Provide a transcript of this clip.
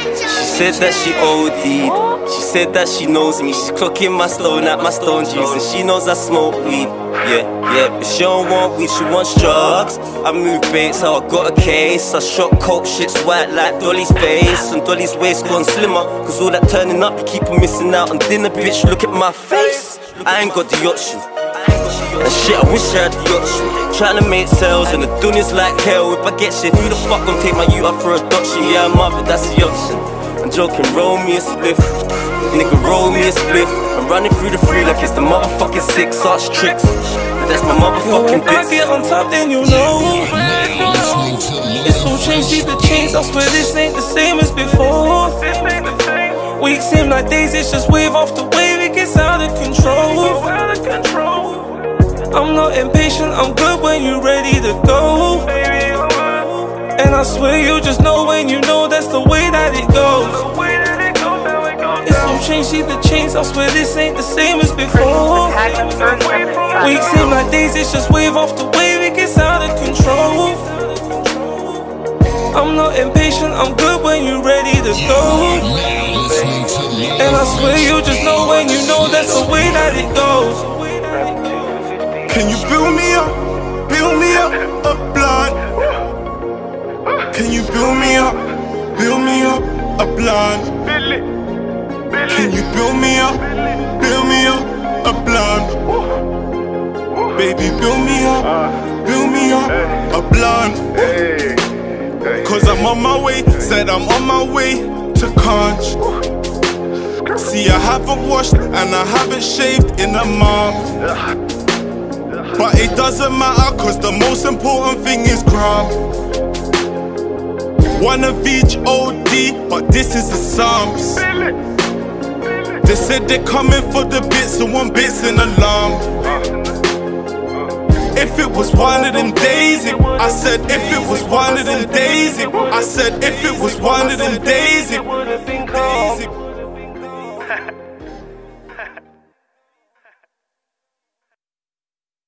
She said that she OD'd. She said that she knows me. She's clocking my stone at my stone juice, and she knows I smoke weed. Yeah, yeah, but she don't want weed, she wants drugs. I move bait, so I got a case. I shot coke, shit's white like Dolly's face, and Dolly's waist gone slimmer. Cause all that turning up, you keep on missing out on dinner, bitch. Look at my face. I ain't got the option. And shit, I wish I had the option. Trying to make sales and the dunya's like hell. If I get shit, who the fuck gon' take my youth up for adoption? Yeah, I'm up, but that's the option. I'm joking, roll me a spliff. Nigga, roll me a spliff. I'm running through the free like it's the motherfucking six arch tricks. But that's my motherfucking when I get on top, then you know. It's so changed, see the chains. I swear this ain't the same as before. Weeks seem like days, it's just wave off the wave, I'm not impatient, I'm good when you're ready to go. And I swear you just know when you know that's the way that it goes. It's so changed, see the chains. I swear this ain't the same as before. Weeks seem my days, it's just wave off the wave, it gets out of control. I'm not impatient, I'm good when you're ready to go. And I swear you just know when you know that's the way that it goes. Can you build me up, build me up, a blood? Can you build me up, build me up, a blood? Can you build me up, build me up, a blood? Baby, build me up, build me up, a blood. Cause I'm on my way, said I'm on my way to conch. See, I haven't washed and I haven't shaved in a month. But it doesn't matter, cause the most important thing is gram. One of each OD, but this is the Psalms. They said they're coming for the bits, so one bit's in alarm. If it was one of them days, it, I said, if it was one of them days, it, I said, if it was one of them days, it, days, it